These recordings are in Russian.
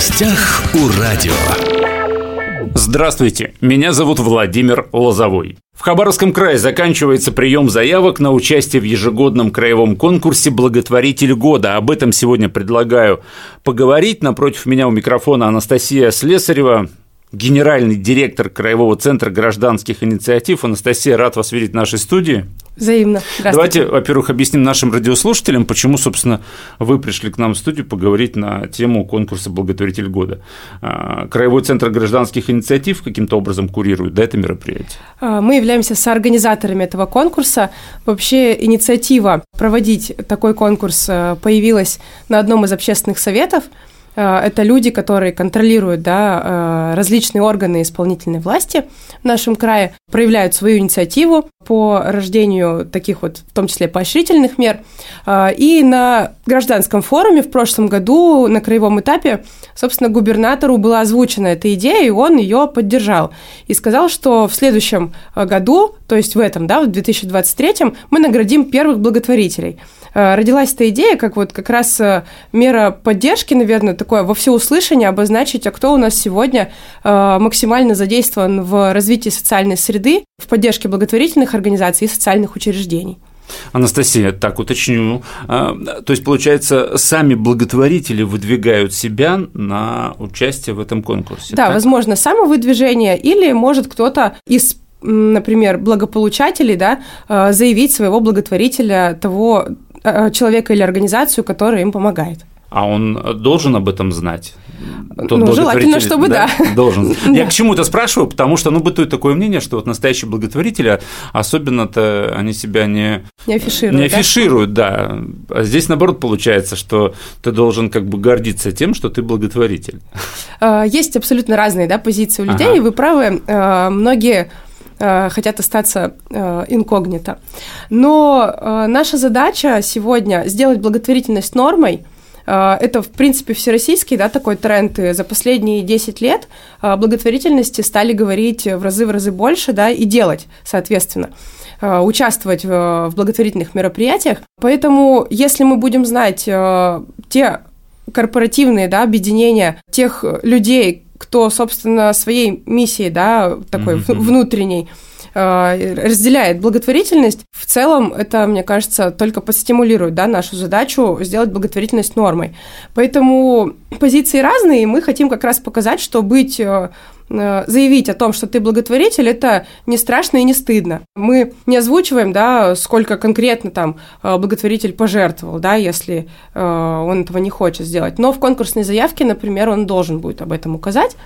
гостях у радио. Здравствуйте, меня зовут Владимир Лозовой. В Хабаровском крае заканчивается прием заявок на участие в ежегодном краевом конкурсе «Благотворитель года». Об этом сегодня предлагаю поговорить. Напротив меня у микрофона Анастасия Слесарева, генеральный директор Краевого центра гражданских инициатив. Анастасия, рад вас видеть в нашей студии. Взаимно. Давайте, во-первых, объясним нашим радиослушателям, почему, собственно, вы пришли к нам в студию поговорить на тему конкурса «Благотворитель года». А, Краевой центр гражданских инициатив каким-то образом курирует да, это мероприятие? А, мы являемся соорганизаторами этого конкурса. Вообще инициатива проводить такой конкурс э, появилась на одном из общественных советов – это люди, которые контролируют да, э, различные органы исполнительной власти в нашем крае, проявляют свою инициативу по рождению таких вот, в том числе поощрительных мер. Э, и на гражданском форуме в прошлом году на краевом этапе, собственно, губернатору была озвучена эта идея, и он ее поддержал. И сказал, что в следующем году, то есть в этом, да, в 2023, мы наградим первых благотворителей – Э, родилась эта идея, как вот как раз э, мера поддержки, наверное, такое во всеуслышание обозначить, а кто у нас сегодня э, максимально задействован в развитии социальной среды, в поддержке благотворительных организаций и социальных учреждений. Анастасия, так уточню. То есть, получается, сами благотворители выдвигают себя на участие в этом конкурсе? Да, так? возможно, самовыдвижение, или может кто-то из например, благополучателей, да, заявить своего благотворителя того Э, человека или организацию, которая им помогает. А он должен об этом знать? Тот ну, желательно, чтобы да. да. Должен. Я к чему это спрашиваю, потому что, ну, бытует такое мнение, что вот настоящие благотворители, особенно-то они себя не, не афишируют. Не афишируют, да? да. А здесь, наоборот, получается, что ты должен как бы гордиться тем, что ты благотворитель. Э, есть абсолютно разные да, позиции у людей, ага. и вы правы, э, многие Э, хотят остаться э, инкогнито. Но э, наша задача сегодня сделать благотворительность нормой. Это, в принципе, всероссийский да, такой тренд. И за последние 10 лет благотворительности стали говорить в разы в разы больше да, и делать, соответственно участвовать в благотворительных мероприятиях. Поэтому, если мы будем знать те корпоративные да, объединения тех людей, кто, собственно, своей миссией, да, такой mm-hmm. внутренней, разделяет благотворительность, в целом это, мне кажется, только подстимулирует да, нашу задачу сделать благотворительность нормой. Поэтому позиции разные, и мы хотим как раз показать, что быть э, Э, заявить о том, что ты благотворитель, это не страшно и не стыдно. Мы не озвучиваем, да, сколько конкретно там э, благотворитель пожертвовал, да, если э, он этого не хочет сделать. Но в конкурсной заявке, например, он должен будет об этом указать.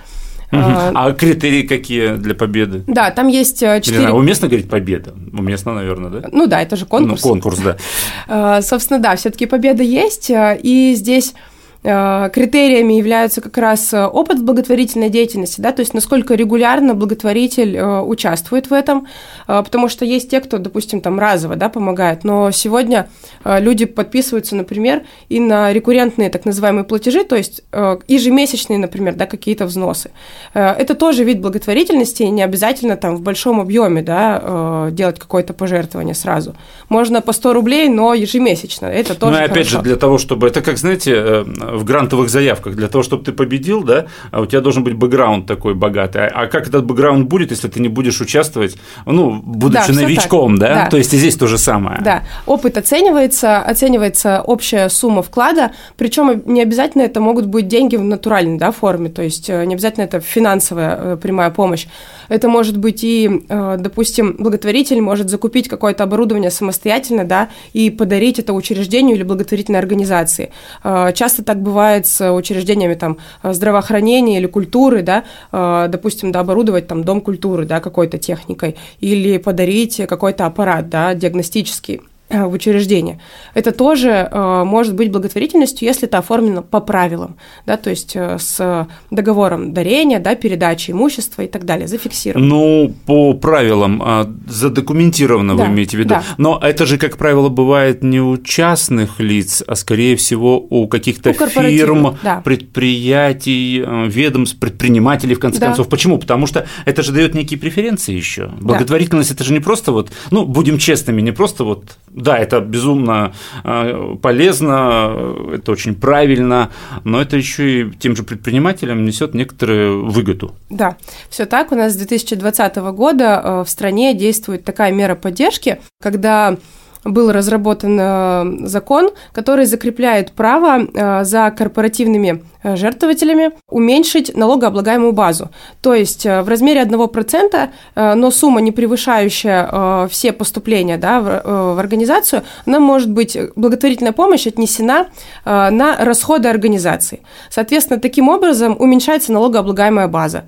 А критерии какие для победы? Да, там есть четыре... Уместно говорить победа? Уместно, наверное, да? Ну да, это же конкурс. Ну, конкурс, да. Собственно, да, все таки победа есть, и здесь Э, критериями являются как раз э, опыт благотворительной деятельности, да, то есть насколько регулярно благотворитель э, участвует в этом, потому что есть те, кто, допустим, там разово, да, помогает, но сегодня люди подписываются, например, и на рекуррентные так называемые платежи, то есть ежемесячные, например, да, какие-то взносы. Это тоже вид благотворительности, не обязательно там в большом объеме, да, делать какое-то пожертвование сразу. Можно по 100 рублей, но ежемесячно, это тоже Ну и опять хорошо. же, для того, чтобы, это как, знаете, в грантовых заявках для того, чтобы ты победил, да, а у тебя должен быть бэкграунд такой богатый. А, а как этот бэкграунд будет, если ты не будешь участвовать, ну, будучи да, новичком, да? да? То есть и здесь то же самое. Да, опыт оценивается, оценивается общая сумма вклада, причем не обязательно это могут быть деньги в натуральной да, форме, то есть э, не обязательно это финансовая э, прямая помощь. Это может быть и, э, допустим, благотворитель может закупить какое-то оборудование самостоятельно, да, и подарить это учреждению или благотворительной организации. Часто так бывает с учреждениями там здравоохранения или культуры, да, э, допустим, да, оборудовать там дом культуры, да, какой-то техникой, или подарить какой-то аппарат, да, диагностический. Э, в учреждение. Это тоже э, может быть благотворительностью, если это оформлено по правилам, да, то есть э, с договором дарения, да, передачи имущества и так далее, зафиксировано. Ну, по правилам а, задокументировано, да, вы имеете в виду. Да. Но это же, как правило, бывает не у частных лиц, а скорее всего у каких-то фирм, да. предприятий, ведомств, предпринимателей, в конце да. концов. Почему? Потому что это же дает некие преференции еще. Благотворительность да. это же не просто вот, ну, будем честными, не просто вот Да, это безумно э, полезно, это очень правильно, но это еще и тем же предпринимателям несет некоторую выгоду. Да, все так. У нас с 2020 года э, в стране действует такая мера поддержки, когда был разработан э, закон, который закрепляет право э, за корпоративными э, жертвователями уменьшить налогооблагаемую базу. То есть в размере 1%, но сумма, не превышающая все поступления да, в, организацию, она может быть, благотворительная помощь отнесена на расходы организации. Соответственно, таким образом уменьшается налогооблагаемая база.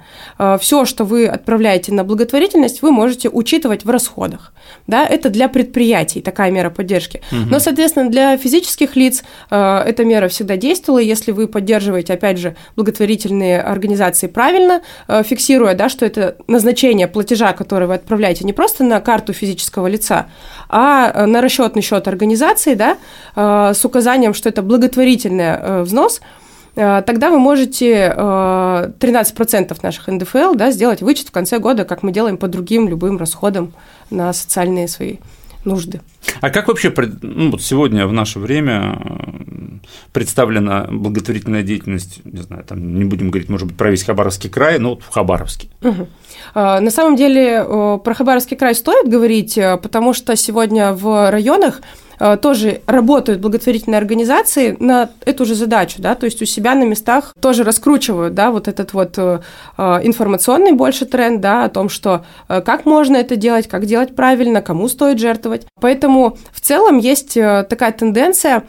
Все, что вы отправляете на благотворительность, вы можете учитывать в расходах. Да, это для предприятий такая мера поддержки. Угу. Но, соответственно, для физических лиц э, эта мера всегда действовала. Если вы поддерживаете, опять же, благотворительные организации правильно, э, фиксируя, да, что это назначение платежа, который вы отправляете не просто на карту физического лица, а э, на расчетный счет организации, да, э, с указанием, что это благотворительный э, взнос, э, тогда вы можете 13% наших НДФЛ да, сделать вычет в конце года, как мы делаем по другим любым расходам на социальные свои нужды. А как вообще ну, вот сегодня в наше время э, представлена благотворительная деятельность, не знаю, там не будем говорить, может быть, про весь Хабаровский край, но вот в Хабаровске? Угу. На самом деле про Хабаровский край стоит говорить, э, потому что сегодня в районах Э, тоже работают благотворительные организации на эту же задачу, да, то есть у себя на местах тоже раскручивают, да, вот этот вот э, э, информационный больше тренд, да, о том, что как можно это делать, как делать правильно, кому стоит жертвовать. Поэтому в целом есть такая тенденция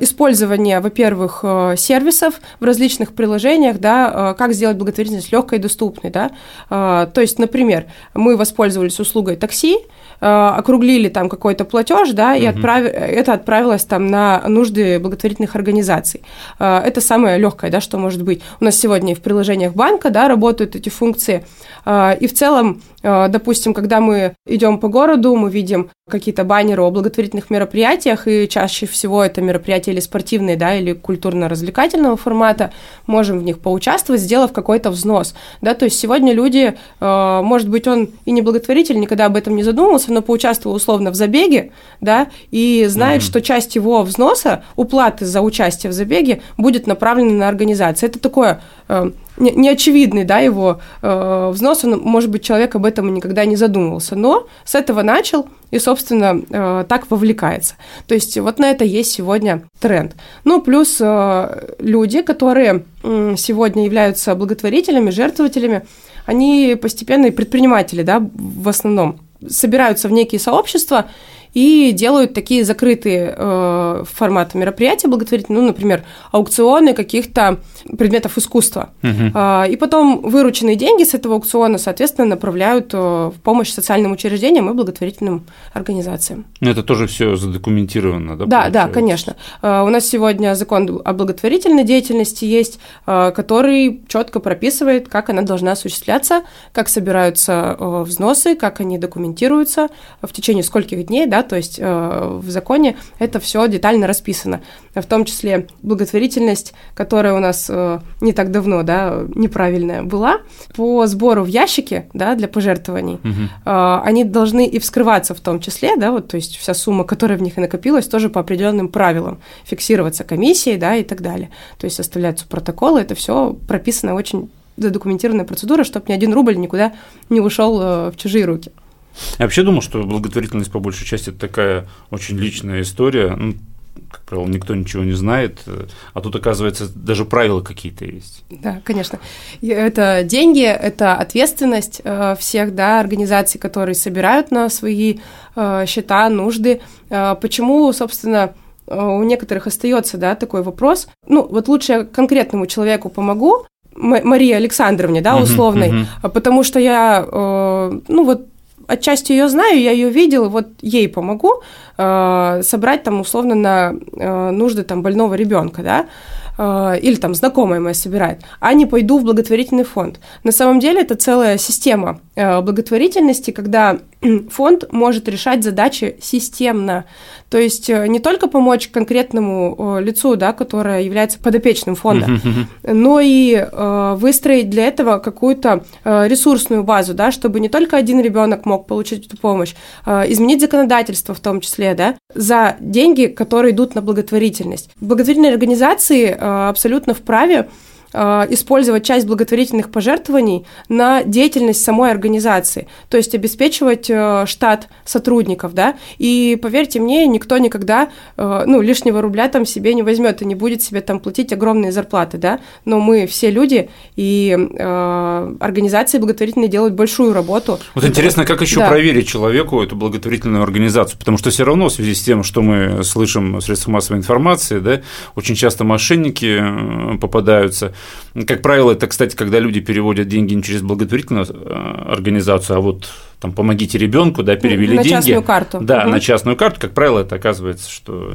использования, во-первых, сервисов в различных приложениях, да, как сделать благотворительность легкой и доступной, да. То есть, например, мы воспользовались услугой такси, округлили там какой-то платеж, да, и отправили это отправилось там на нужды благотворительных организаций. Это самое легкое, да, что может быть. У нас сегодня в приложениях банка, да, работают эти функции. И в целом, допустим, когда мы идем по городу, мы видим какие-то баннеры о благотворительных мероприятиях, и чаще всего это мероприятия или спортивные, да, или культурно-развлекательного формата, можем в них поучаствовать, сделав какой-то взнос, да, то есть сегодня люди, может быть, он и не благотворитель, никогда об этом не задумывался, но поучаствовал условно в забеге, да, и знает, mm-hmm. что часть его взноса, уплаты за участие в забеге будет направлена на организацию. Это такое э, неочевидный, да, его э, взнос, он, может быть, человек об этом никогда не задумывался, но с этого начал и, собственно, э, так вовлекается. То есть вот на это есть сегодня тренд. Ну, плюс э, люди, которые э, сегодня являются благотворителями, жертвователями, они постепенно и предприниматели, да, в основном, собираются в некие сообщества и делают такие закрытые э, форматы мероприятия благотворительные, ну, например, аукционы каких-то предметов искусства. Угу. Э, и потом вырученные деньги с этого аукциона, соответственно, направляют э, в помощь социальным учреждениям и благотворительным организациям. Но это тоже все задокументировано, да? Да, получается? да, конечно. Э, у нас сегодня закон о благотворительной деятельности есть, э, который четко прописывает, как она должна осуществляться, как собираются э, взносы, как они документируются, в течение скольких дней, да, то есть э, в законе это все детально расписано, в том числе благотворительность, которая у нас э, не так давно, да, неправильная была, по сбору в ящике, да, для пожертвований, угу. э, они должны и вскрываться в том числе, да, вот, то есть вся сумма, которая в них и накопилась, тоже по определенным правилам, фиксироваться комиссией, да, и так далее, то есть составляются протоколы, это все прописано очень задокументированная процедура, чтобы ни один рубль никуда не ушел э, в чужие руки. Я вообще думал, что благотворительность по большей части это такая очень личная история. Ну, как правило, никто ничего не знает, а тут, оказывается, даже правила какие-то есть. Да, конечно. Это деньги, это ответственность э, всех да, организаций, которые собирают на свои э, счета, нужды. Э, почему, собственно, у некоторых остается да, такой вопрос. Ну, вот лучше я конкретному человеку помогу, Марии Александровне, да, условной, uh-huh, uh-huh. потому что я, ну вот отчасти ее знаю, я ее видел, вот ей помогу э, собрать там условно на э, нужды там больного ребенка, да, э, или там знакомая моя собирает, а не пойду в благотворительный фонд. На самом деле это целая система э, благотворительности, когда фонд может решать задачи системно. То есть э, не только помочь конкретному лицу, да, которое является подопечным фонда, но и э, выстроить для этого какую-то э, ресурсную базу, да, чтобы не только один ребенок мог получить эту помощь, изменить законодательство в том числе, да, за деньги, которые идут на благотворительность. Благотворительные организации абсолютно вправе Э, использовать часть благотворительных пожертвований на деятельность самой организации, то есть обеспечивать э, штат сотрудников, да, и поверьте мне, никто никогда, э, ну, лишнего рубля там себе не возьмет и не будет себе там платить огромные зарплаты, да, но мы все люди, и э, организации благотворительные делают большую работу. Вот интересно, как еще да. проверить человеку эту благотворительную организацию, потому что все равно в связи с тем, что мы слышим в средствах массовой информации, да, очень часто мошенники попадаются, как правило, это, кстати, когда люди переводят деньги не через благотворительную э, организацию, а вот там помогите ребенку, да, перевели на деньги. На частную карту. Да, угу. на частную карту. Как правило, это оказывается, что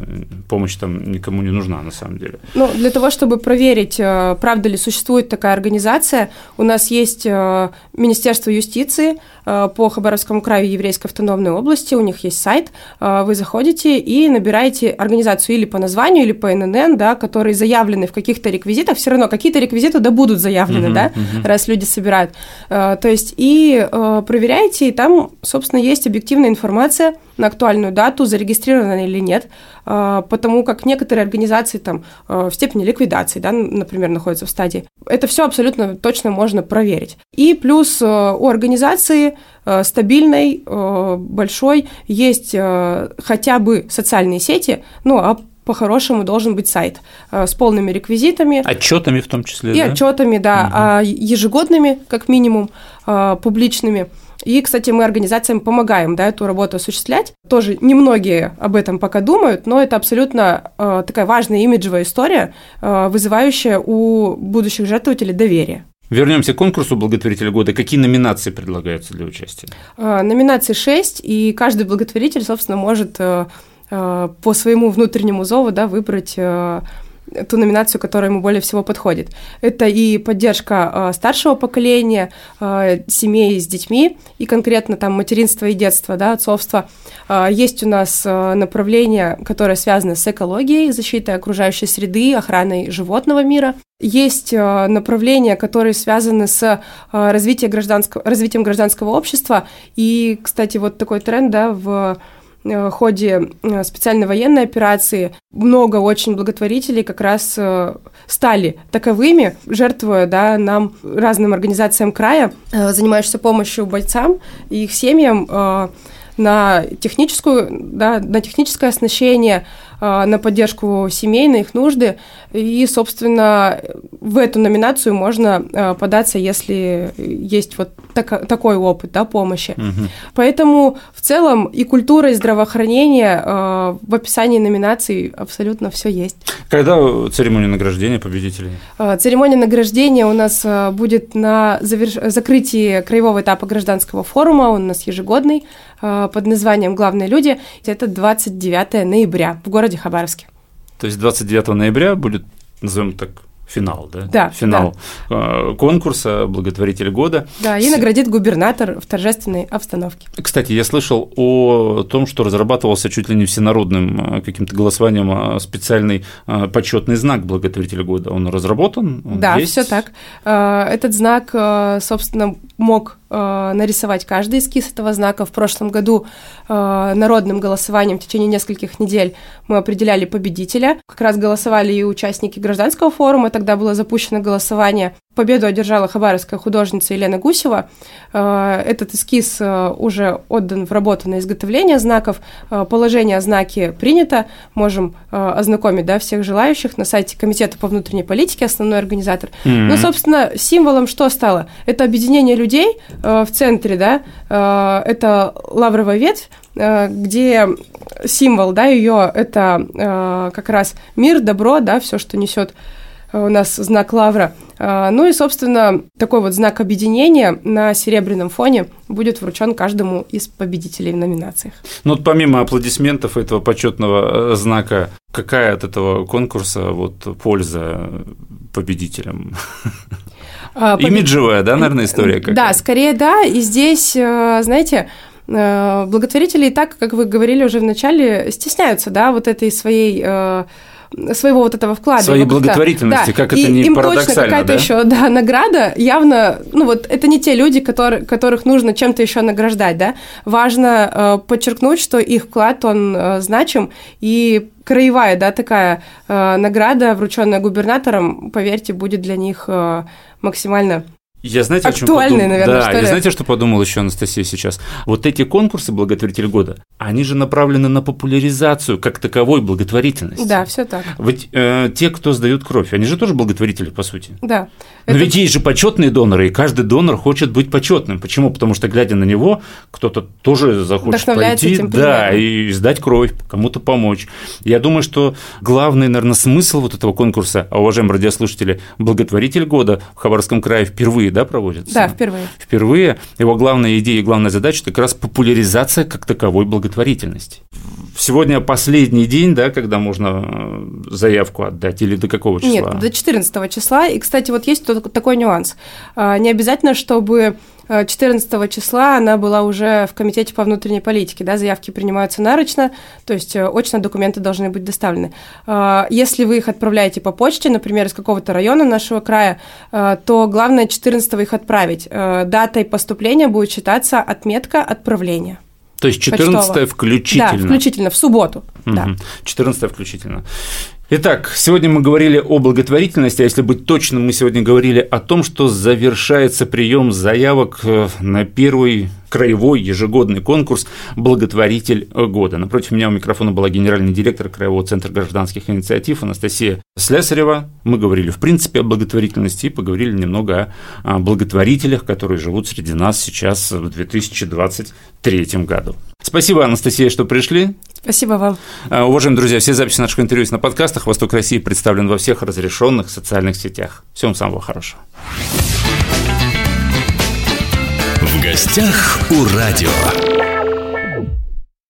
помощь там никому не нужна на самом деле. Ну, для того, чтобы проверить, э, правда ли существует такая организация, у нас есть э, Министерство юстиции по Хабаровскому краю Еврейской автономной области, у них есть сайт, вы заходите и набираете организацию или по названию, или по ННН, да, которые заявлены в каких-то реквизитах, все равно какие-то реквизиты да будут заявлены, угу, да, угу. раз люди собирают. То есть и проверяете, и там, собственно, есть объективная информация на актуальную дату, зарегистрирована или нет, а, потому как некоторые организации там а, в степени ликвидации, да, например, находятся в стадии. Это все абсолютно точно можно проверить. И плюс а, у организации стабильной, большой, есть хотя бы социальные сети, ну, а по-хорошему должен быть сайт с полными реквизитами. Отчетами в том числе. И да? отчетами, да, угу. ежегодными, как минимум, публичными. И, кстати, мы организациям помогаем да, эту работу осуществлять. Тоже немногие об этом пока думают, но это абсолютно э, такая важная имиджевая история, э, вызывающая у будущих жертвователей доверие. Вернемся к конкурсу благотворителя года. Какие номинации предлагаются для участия? Э, номинаций 6, и каждый благотворитель, собственно, может э, э, по своему внутреннему зову да, выбрать э, ту номинацию, которая ему более всего подходит. Это и поддержка э, старшего поколения, э, семей с детьми, и конкретно там материнство и детство, да, отцовство. Э, есть у нас э, направление, которое связано с экологией, защитой окружающей среды, охраной животного мира. Есть э, направления, которые связаны с э, развитием гражданского, развитием гражданского общества. И, кстати, вот такой тренд да, в Э, ходе э, специальной военной операции. Много очень благотворителей как раз э, стали таковыми, жертвуя да, нам, разным организациям края, занимающимся помощью бойцам и их семьям на техническую, да, на техническое оснащение, а, на поддержку семей, их нужды. И, собственно, в эту номинацию можно а, податься, если есть вот так, такой опыт да, помощи. Угу. Поэтому в целом и культура, и здравоохранение а, в описании номинаций абсолютно все есть. Когда церемония награждения победителей? Церемония награждения у нас будет на заверш... закрытии краевого этапа гражданского форума, он у нас ежегодный, под названием «Главные люди». Это 29 ноября в городе Хабаровске. То есть 29 ноября будет, назовем так, финал, да? Да. Финал да. конкурса «Благотворитель года». Да, и наградит губернатор в торжественной обстановке. Кстати, я слышал о том, что разрабатывался чуть ли не всенародным э, каким-то голосованием специальный почетный знак «Благотворитель года». Он разработан? Он да, все так. Э, этот знак, э, собственно, мог Э, нарисовать каждый эскиз этого знака. В прошлом году э, народным голосованием в течение нескольких недель мы определяли победителя. Как раз голосовали и участники гражданского форума, тогда было запущено голосование. Победу одержала хабаровская художница Елена Гусева. Э, этот эскиз э, уже отдан в работу на изготовление знаков. Э, положение о знаке принято. Можем ознакомить да, всех желающих на сайте Комитета по внутренней политике, основной организатор. Mm-hmm. Ну, собственно, символом что стало? Это объединение людей, Э, в центре, да, э, это лавровая ветвь, э, где символ, да, ее это как раз мир, добро, да, все, что несет у нас знак лавра. Ну и, собственно, такой вот знак объединения на серебряном фоне будет вручен каждому из победителей в номинациях. Ну вот помимо аплодисментов этого почетного знака, какая от этого конкурса вот польза победителям? А, Имиджевая, да, наверное, история какая? Да, скорее да. И здесь, э, знаете, э, благотворители и так, как вы говорили уже в начале, стесняются, да, вот этой своей э, своего вот этого вклада. Своей благотворительности, да. как и это не им парадоксально, точно какая-то да? еще да, награда, явно, ну вот это не те люди, которые, которых нужно чем-то еще награждать, да. Важно э, подчеркнуть, что их вклад, он э, значим, и краевая, да, такая э, награда, врученная губернатором, поверьте, будет для них э, максимально я знаете, о чем подумал? наверное, да, что я ли? знаете, что подумал еще Анастасия сейчас? Вот эти конкурсы благотворитель года, они же направлены на популяризацию как таковой благотворительности. Да, все так. Ведь э, те, кто сдают кровь, они же тоже благотворители, по сути. Да. Но Это- ведь есть же почетные доноры, и каждый донор хочет быть почетным. Почему? Потому что, глядя на него, кто-то тоже захочет пойти, этим да, и сдать кровь, кому-то помочь. Я думаю, что главный, наверное, смысл вот этого конкурса, а, уважаемые радиослушатели, благотворитель года в Хабаровском крае впервые, да, проводится? Да, впервые. Впервые его главная идея и главная задача – это как раз популяризация как таковой благотворительности. Сегодня последний день, да, когда можно э, заявку отдать, или до какого числа? Нет, до 14 числа. И, кстати, вот есть такой нюанс. А, Не обязательно, чтобы 14 числа она была уже в комитете по внутренней политике, да, заявки принимаются нарочно, то есть э, очно документы должны быть доставлены. А, Если вы их отправляете по почте, например, из какого-то района нашего края, э, то главное 14 их отправить. Э, Датой поступления будет считаться отметка отправления. То есть 14 Почтово. включительно. Да, включительно, в субботу. Да. Мгм. 14 включительно. Итак, сегодня мы говорили о благотворительности, а если быть точным, мы сегодня говорили о том, что завершается прием заявок э, на первый краевой ежегодный конкурс «Благотворитель года». Напротив меня у микрофона была генеральный директор Краевого центра гражданских инициатив Анастасия Слесарева. Мы говорили, в принципе, о благотворительности и поговорили немного о благотворителях, которые живут среди нас сейчас в 2023 году. Спасибо, Анастасия, что пришли. Спасибо вам. А, Уважаемые друзья, все записи наших интервью на подкастах. Восток России представлен во всех разрешенных социальных сетях. Всем самого хорошего. Гостях у радио.